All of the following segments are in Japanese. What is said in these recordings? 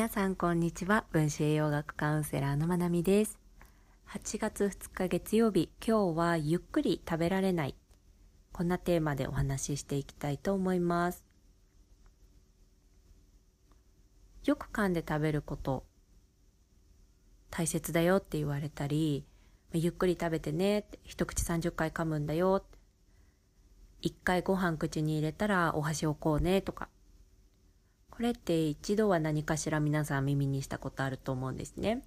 皆さんこんにちは。分子栄養学カウンセラーのまなみです。8月2日月曜日今日はゆっくり食べられない。こんなテーマでお話ししていきたいと思います。よく噛んで食べること大切だよって言われたりゆっくり食べてね一口30回噛むんだよ。一回ご飯口に入れたらお箸置こうねとか。これって一度は何かしら皆さん耳にしたことあると思うんですね。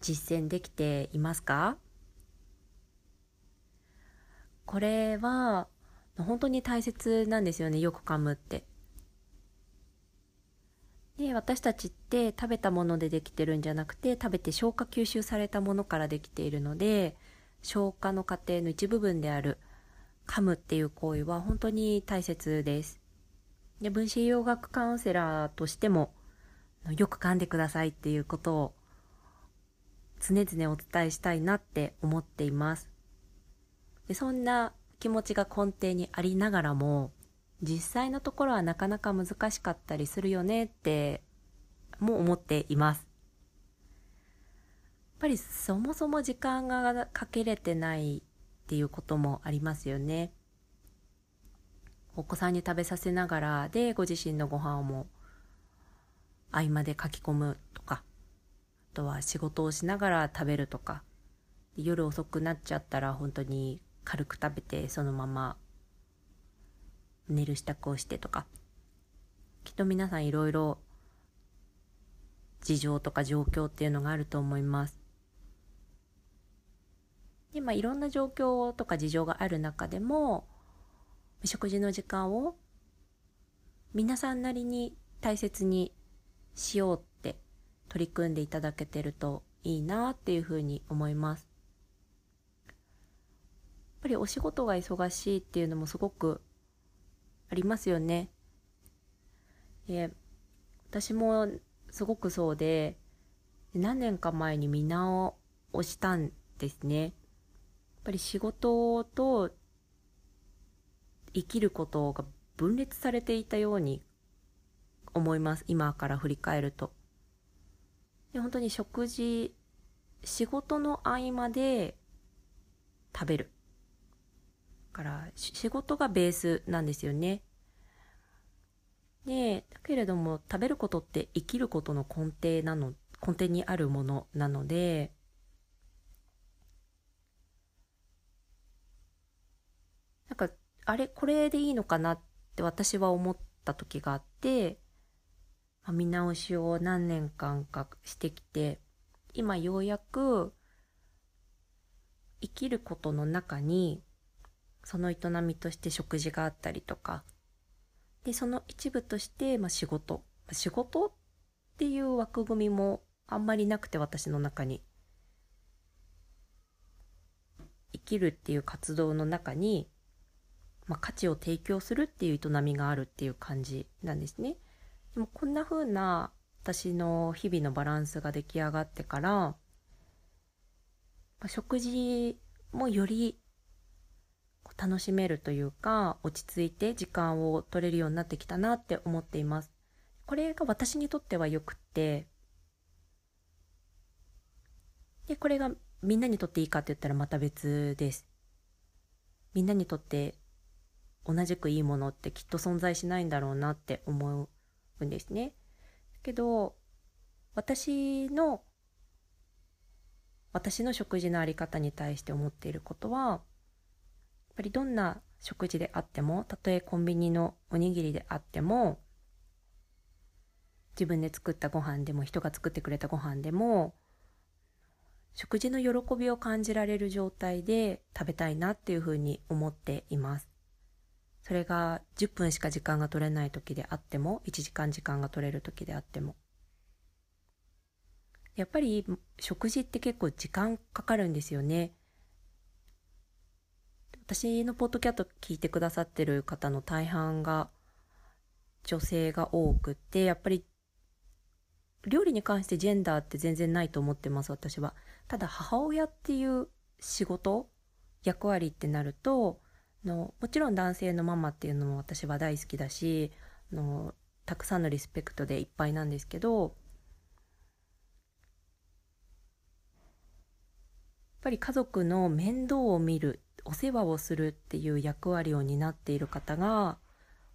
実践できていますか？これは本当に大切なんですよねよく噛むって。で私たちって食べたものでできてるんじゃなくて食べて消化吸収されたものからできているので消化の過程の一部分である噛むっていう行為は本当に大切です。で分子栄養学カウンセラーとしてもよく噛んでくださいっていうことを常々お伝えしたいなって思っています。でそんな気持ちが根底にありながらも実際のところはなかなか難しかったりするよねっても思っています。やっぱりそもそも時間がかけれてないっていうこともありますよね。お子さんに食べさせながらでご自身のご飯をも合間で書き込むとかあとは仕事をしながら食べるとか夜遅くなっちゃったら本当に軽く食べてそのまま寝る支度をしてとかきっと皆さんいろいろ事情とか状況っていうのがあると思います。でまあいろんな状況とか事情がある中でも食事の時間を皆さんなりに大切にしようって取り組んでいただけてるといいなっていうふうに思います。やっぱりお仕事が忙しいっていうのもすごくありますよね。え私もすごくそうで何年か前に見直したんですね。やっぱり仕事と生きることが分裂されていたように思います。今から振り返ると。で本当に食事仕事の合間で食べる。から仕事がベースなんですよね。でだけれども食べることって生きることの根底なの根底にあるものなのでなんかあれこれでいいのかなって私は思った時があって、まあ、見直しを何年間かしてきて今ようやく生きることの中にその営みとして食事があったりとかでその一部として、まあ、仕事。仕事っていう枠組みもあんまりなくて私の中に。生きるっていう活動の中にまあ、価値を提供するっていう営みがあるっていう感じなんですね。でもこんな風な私の日々のバランスが出来上がってから、まあ、食事もより楽しめるというか落ち着いて時間を取れるようになってきたなって思っています。これが私にとってはよくってでこれがみんなにとっていいかって言ったらまた別です。みんなにとって同じくいいものってきっと存在しないんだろうなって思うんですね。けど私の私の食事のあり方に対して思っていることはやっぱりどんな食事であってもたとえコンビニのおにぎりであっても自分で作ったご飯でも人が作ってくれたご飯でも食事の喜びを感じられる状態で食べたいなっていうふうに思っています。それが10分しか時間が取れない時であっても1時間時間が取れる時であっても。やっぱり食事って結構時間かかるんですよね。私のポッドキャット聞いてくださってる方の大半が女性が多くてやっぱり料理に関してジェンダーって全然ないと思ってます私は。ただ母親っていう仕事役割ってなるとのもちろん男性のママっていうのも私は大好きだしのたくさんのリスペクトでいっぱいなんですけどやっぱり家族の面倒を見るお世話をするっていう役割を担っている方が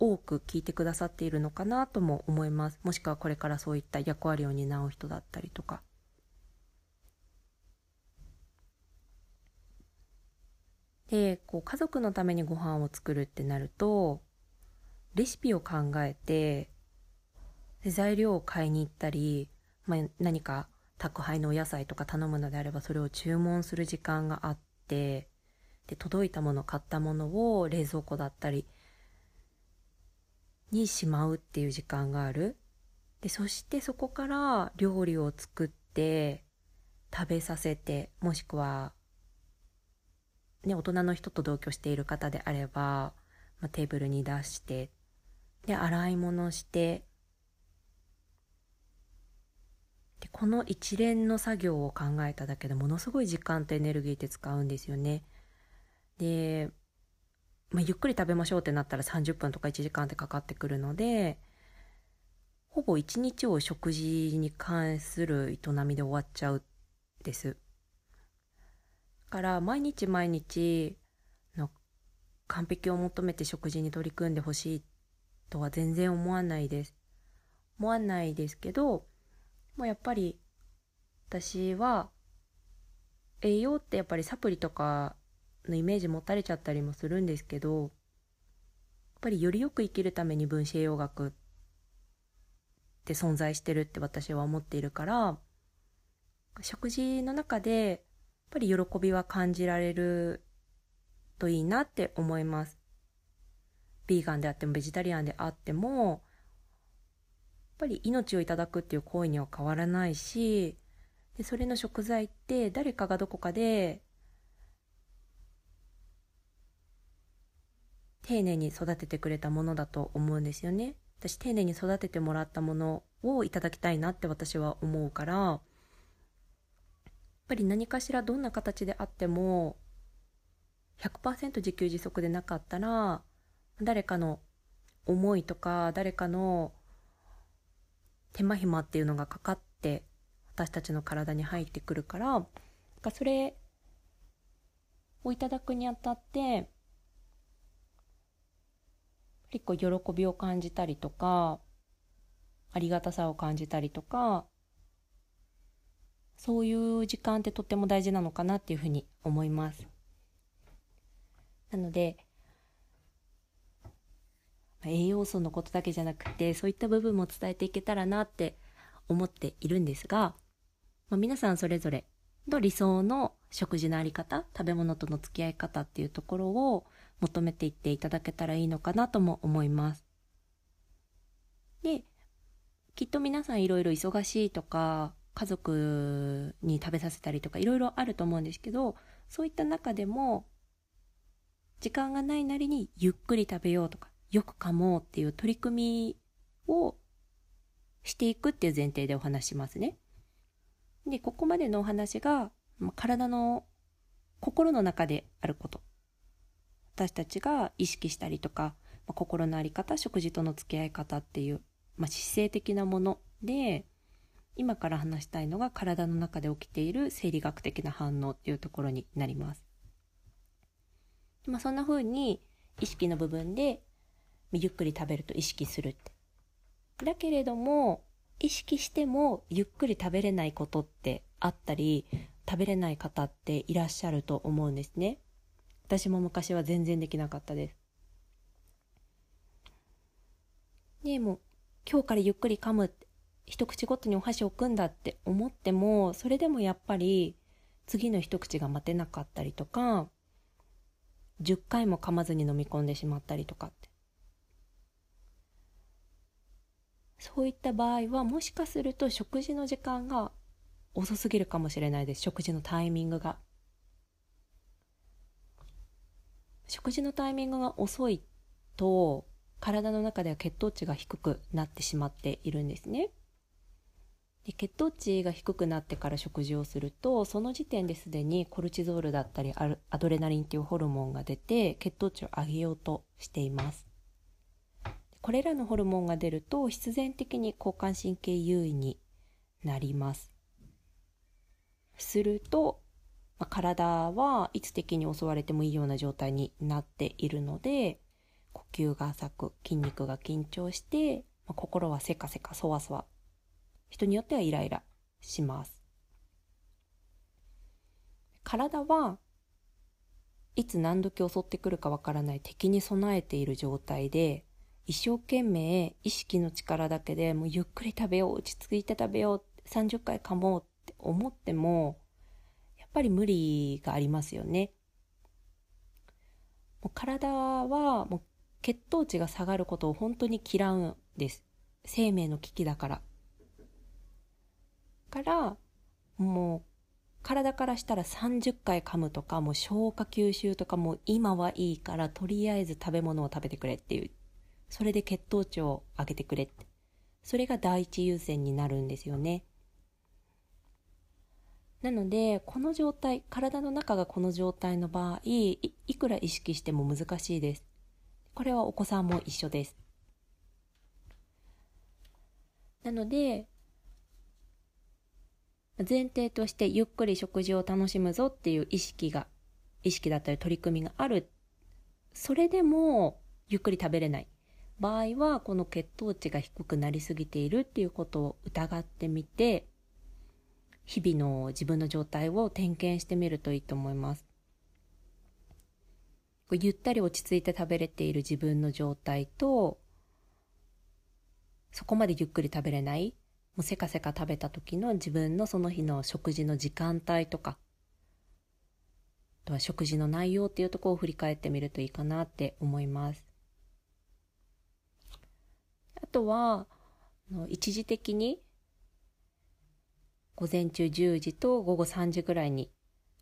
多く聞いてくださっているのかなとも思います。もしくはこれからそういった役割を担う人だったりとか。でこう家族のためにご飯を作るってなるとレシピを考えてで材料を買いに行ったり、まあ、何か宅配のお野菜とか頼むのであればそれを注文する時間があってで届いたもの買ったものを冷蔵庫だったりにしまうっていう時間がある。でそしてそこから料理を作って食べさせてもしくはね大人の人と同居している方であれば、まあ、テーブルに出してで洗い物してでこの一連の作業を考えただけでものすごい時間とエネルギーって使うんですよね。で、まあ、ゆっくり食べましょうってなったら30分とか1時間ってかかってくるのでほぼ1日を食事に関する営みで終わっちゃうです。から毎日毎日の完璧を求めて食事に取り組んでほしいとは全然思わないです。思わないですけどもうやっぱり私は栄養ってやっぱりサプリとかのイメージ持たれちゃったりもするんですけどやっぱりよりよく生きるために分子栄養学って存在してるって私は思っているから食事の中でっぱり喜びは感じられるといいなって思います。ビーガンであってもベジタリアンであってもやっぱり命をいただくっていう行為には変わらないしでそれの食材って誰かがどこかで丁寧に育ててくれたものだと思うんですよね。私丁寧に育ててもらったものをいただきたいなって私は思うからぱり何かしらどんな形であっても100%自給自足でなかったら誰かの思いとか誰かの手間暇っていうのがかかって私たちの体に入ってくるからそれをいただくにあたって結構喜びを感じたりとかありがたさを感じたりとかそういう時間ってとっても大事なのかなっていうふうに思います。なので栄養素のことだけじゃなくてそういった部分も伝えていけたらなって思っているんですが、まあ、皆さんそれぞれの理想の食事のあり方食べ物との付き合い方っていうところを求めていっていただけたらいいのかなとも思います。できっと皆さんいろいろ忙しいとか家族に食べさせたりとかいろいろあると思うんですけどそういった中でも時間がないなりにゆっくり食べようとかよく噛もうっていう取り組みをしていくっていう前提でお話しますね。で、ここまでのお話が、体の心の中であること。私たちが意識したりとか、ま心の在り方、食事との付き合い方っていう、まあ、姿勢的なもので、今から話したいのが体の中で起きている生理学的な反応っていうところになります。まあ、そんな風に意識の部分でゆっくり食べると意識するって。だけれども、意識してもゆっくり食べれないことってあったり、食べれない方っていらっしゃると思うんですね。私も昔は全然できなかったです。でも、今日からゆっくり噛むって、一口ごとにお箸置くんだって思っても、それでもやっぱり次の一口が待てなかったりとか、10回も噛まずに飲み込んでしまったりとかって。そういった場合はもしかすると食事の時間が遅すぎるかもしれないです。食事のタイミングが。食事のタイミングが遅いと体の中では血糖値が低くなってしまっているんですね。で血糖値が低くなってから食事をするとその時点ですでにコルチゾールだったりアドレナリンっていうホルモンが出て血糖値を上げようとしています。これらのホルモンが出ると必然的に交感神経優位になります。すると、まあ、体はいつ敵に襲われてもいいような状態になっているので呼吸が浅く筋肉が緊張して、まあ、心はせかせかそわそわ人によってはイライラします体はいつ何時襲ってくるかわからない敵に備えている状態で一生懸命意識の力だけでもうゆっくり食べよう落ち着いて食べよう30回噛もうって思ってもやっぱり無理がありますよね。もう体はもう血糖値が下がることを本当に嫌うんです。生命の危機だから。からもう体からしたら30回噛むとかもう消化吸収とかもう今はいいからとりあえず食べ物を食べてくれっていう。それで血糖値を上げてくれって。それが第一優先になるんですよね。なのでこの状態体の中がこの状態の場合いくら意識しても難しいです。これはお子さんも一緒です。なので前提としてゆっくり食事を楽しむぞっていう意識が、意識だったり取り組みがある。それでもゆっくり食べれない場合は、この血糖値が低くなりすぎているっていうことを疑ってみて、日々の自分の状態を点検してみるといいと思います。ゆったり落ち着いて食べれている自分の状態と、そこまでゆっくり食べれないもうせかせか食べた時の自分のその日の食事の時間帯とか、あとは食事の内容っていうところを振り返ってみるといいかなって思います。あとは、一時的に午前中10時と午後3時ぐらいに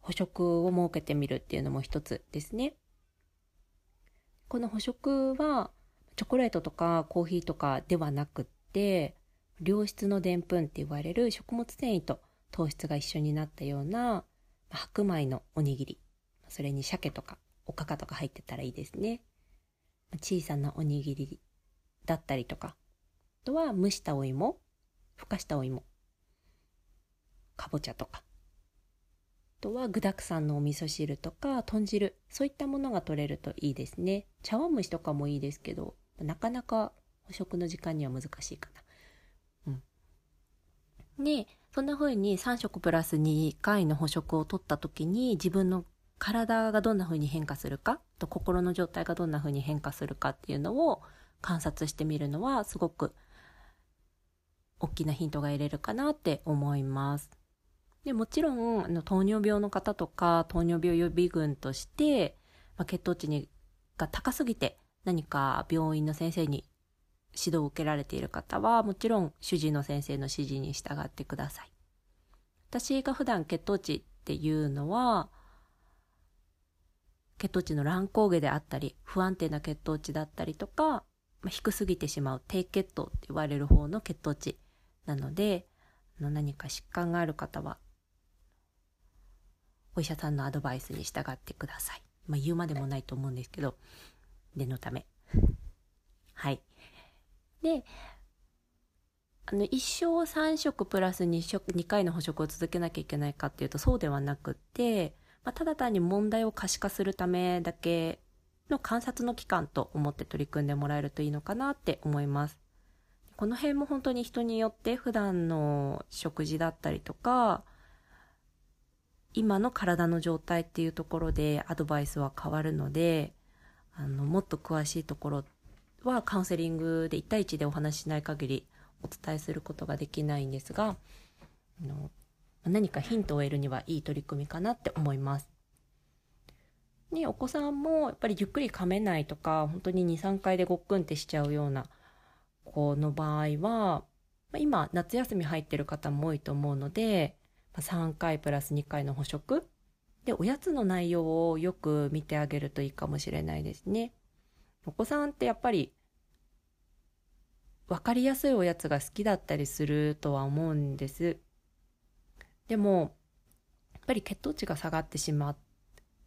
補食を設けてみるっていうのも一つですね。この補食はチョコレートとかコーヒーとかではなくって、良質のでんぷんって言われる食物繊維と糖質が一緒になったような白米のおにぎり。それに鮭とかおかかとか入ってたらいいですね。小さなおにぎりだったりとか。あとは蒸したお芋。ふかしたお芋。かぼちゃとか。あとは具沢山のお味噌汁とか豚汁。そういったものが取れるといいですね。茶碗蒸しとかもいいですけどなかなか捕食の時間には難しいかな。で、そんな風に3食プラス2回の捕食を取った時に自分の体がどんな風に変化するかと心の状態がどんな風に変化するかっていうのを観察してみるのはすごく大きなヒントが得れるかなって思います。でもちろんあの糖尿病の方とか糖尿病予備軍として、まあ、血糖値にが高すぎて何か病院の先生に指導を受けられている方はもちろん主治医の先生の指示に従ってください。私が普段血糖値っていうのは血糖値の乱高下であったり不安定な血糖値だったりとか、ま、低すぎてしまう低血糖って言われる方の血糖値なのでの何か疾患がある方はお医者さんのアドバイスに従ってください。まあ言うまでもないと思うんですけど念のため。はい。で、あの、一生3食プラス2食、2回の捕食を続けなきゃいけないかっていうとそうではなくって、まあ、ただ単に問題を可視化するためだけの観察の期間と思って取り組んでもらえるといいのかなって思います。この辺も本当に人によって普段の食事だったりとか、今の体の状態っていうところでアドバイスは変わるので、あの、もっと詳しいところはカウンセリングで1対1でお話ししない限りお伝えすることができないんですが、あの何かヒントを得るにはいい取り組みかなって思います。ね、お子さんもやっぱりゆっくり噛めないとか、本当に2、3回でごっくんってしちゃうような子の場合は、今夏休み入ってる方も多いと思うので、3回プラス2回の捕食で、おやつの内容をよく見てあげるといいかもしれないですね。お子さんってやっぱり分かりやすいおやつが好きだったりするとは思うんです。でも、やっぱり血糖値が下がってしま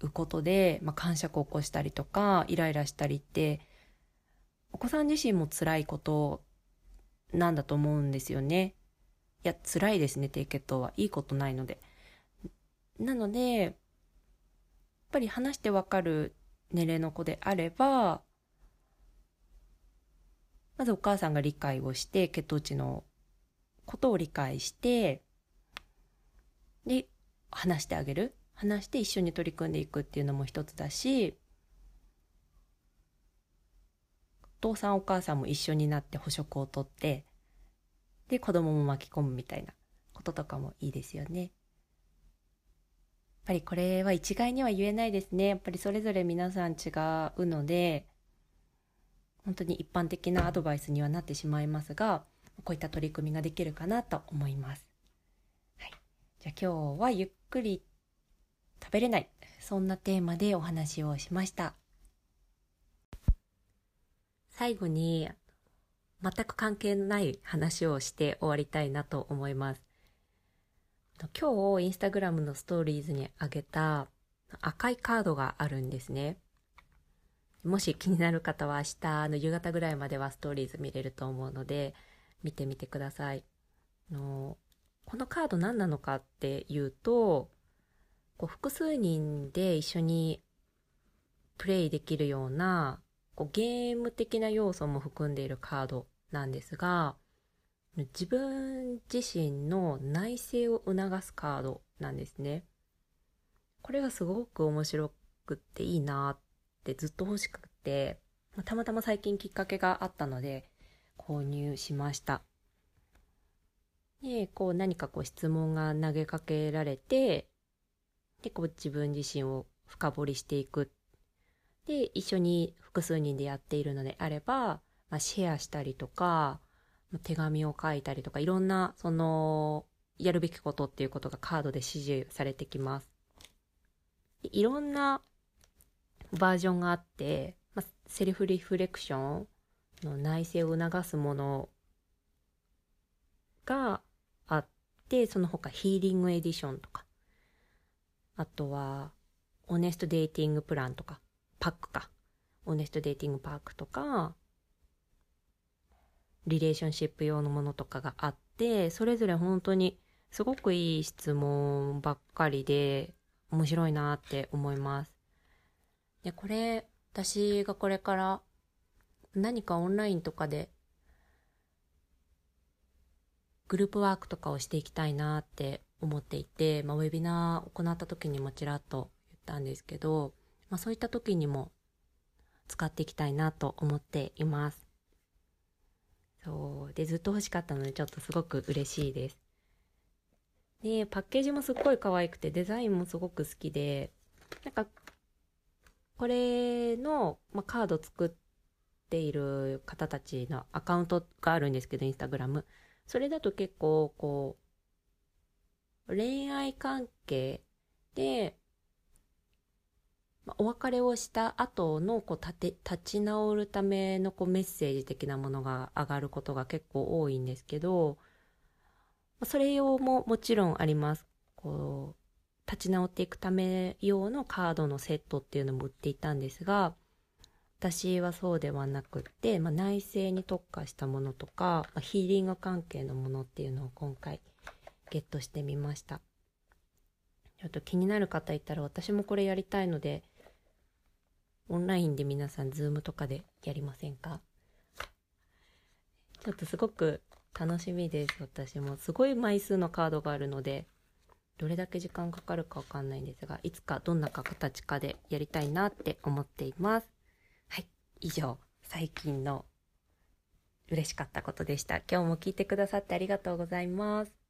うことで、まあ、感触を起こしたりとか、イライラしたりってお子さん自身も辛いことなんだと思うんですよね。いや、辛いですね、低血糖は。いいことないので。なので、やっぱり話してわかる年齢の子であれば、まずお母さんが理解をして、血糖値のことを理解して、で、話してあげる。話して一緒に取り組んでいくっていうのも一つだし、お父さんお母さんも一緒になって捕食をとって、で、子供も巻き込むみたいなこととかもいいですよね。やっぱりこれは一概には言えないですね。やっぱりそれぞれ皆さん違うので、本当に一般的なアドバイスにはなってしまいますが、こういった取り組みができるかなと思います。はい。じゃあ今日はゆっくり食べれない、そんなテーマでお話をしました。最後に全く関係ない話をして終わりたいなと思います。今日インスタグラムのストーリーズにあげた赤いカードがあるんですね。もし気になる方は明日の夕方ぐらいまではストーリーズ見れると思うので見てみてください。のこのカード何なのかっていうとこう複数人で一緒にプレイできるようなこうゲーム的な要素も含んでいるカードなんですが、自分自身の内省を促すカードなんですね。これがすごく面白くっていいなってずっと欲しくて、たまたま最近きっかけがあったので購入しました。で、こう何かこう質問が投げかけられて、で、こう自分自身を深掘りしていく。で、一緒に複数人でやっているのであれば、まあ、シェアしたりとか、手紙を書いたりとか、いろんな、その、やるべきことっていうことがカードで指示されてきます。いろんなバージョンがあって、まあ、セルフリフレクションの内省を促すものがあって、その他ヒーリングエディションとか、あとは、オネストデーティングプランとか、パックか。オネストデーティングパックとか、リレーションシップ用のものとかがあって、それぞれ本当にすごくいい質問ばっかりで面白いなって思います。で、これ、私がこれから何かオンラインとかでグループワークとかをしていきたいなって思っていて、まあ、ウェビナーを行った時にもちらっと言ったんですけど、まあ、そういった時にも使っていきたいなと思っています。そう。で、ずっと欲しかったので、ちょっとすごく嬉しいです。で、パッケージもすっごい可愛くて、デザインもすごく好きで、なんか、これの、まあ、カード作っている方たちのアカウントがあるんですけど、インスタグラム。それだと結構、こう、恋愛関係で、まあお別れをした後のこう立て立ち直るためのこうメッセージ的なものが上がることが結構多いんですけど、それ用ももちろんあります。こう、立ち直っていくため用のカードのセットっていうのも売っていたんですが、私はそうではなくって、まあ、内政に特化したものとか、まあ、ヒーリング関係のものっていうのを今回ゲットしてみました。ちょっと気になる方いたら私もこれやりたいので、オンラインで皆さん、ズームとかでやりませんか？ちょっとすごく楽しみです、私も。すごい枚数のカードがあるので、どれだけ時間かかるかわかんないんですが、いつかどんなか形かでやりたいなって思っています。はい、以上、最近の嬉しかったことでした。今日も聞いてくださってありがとうございます。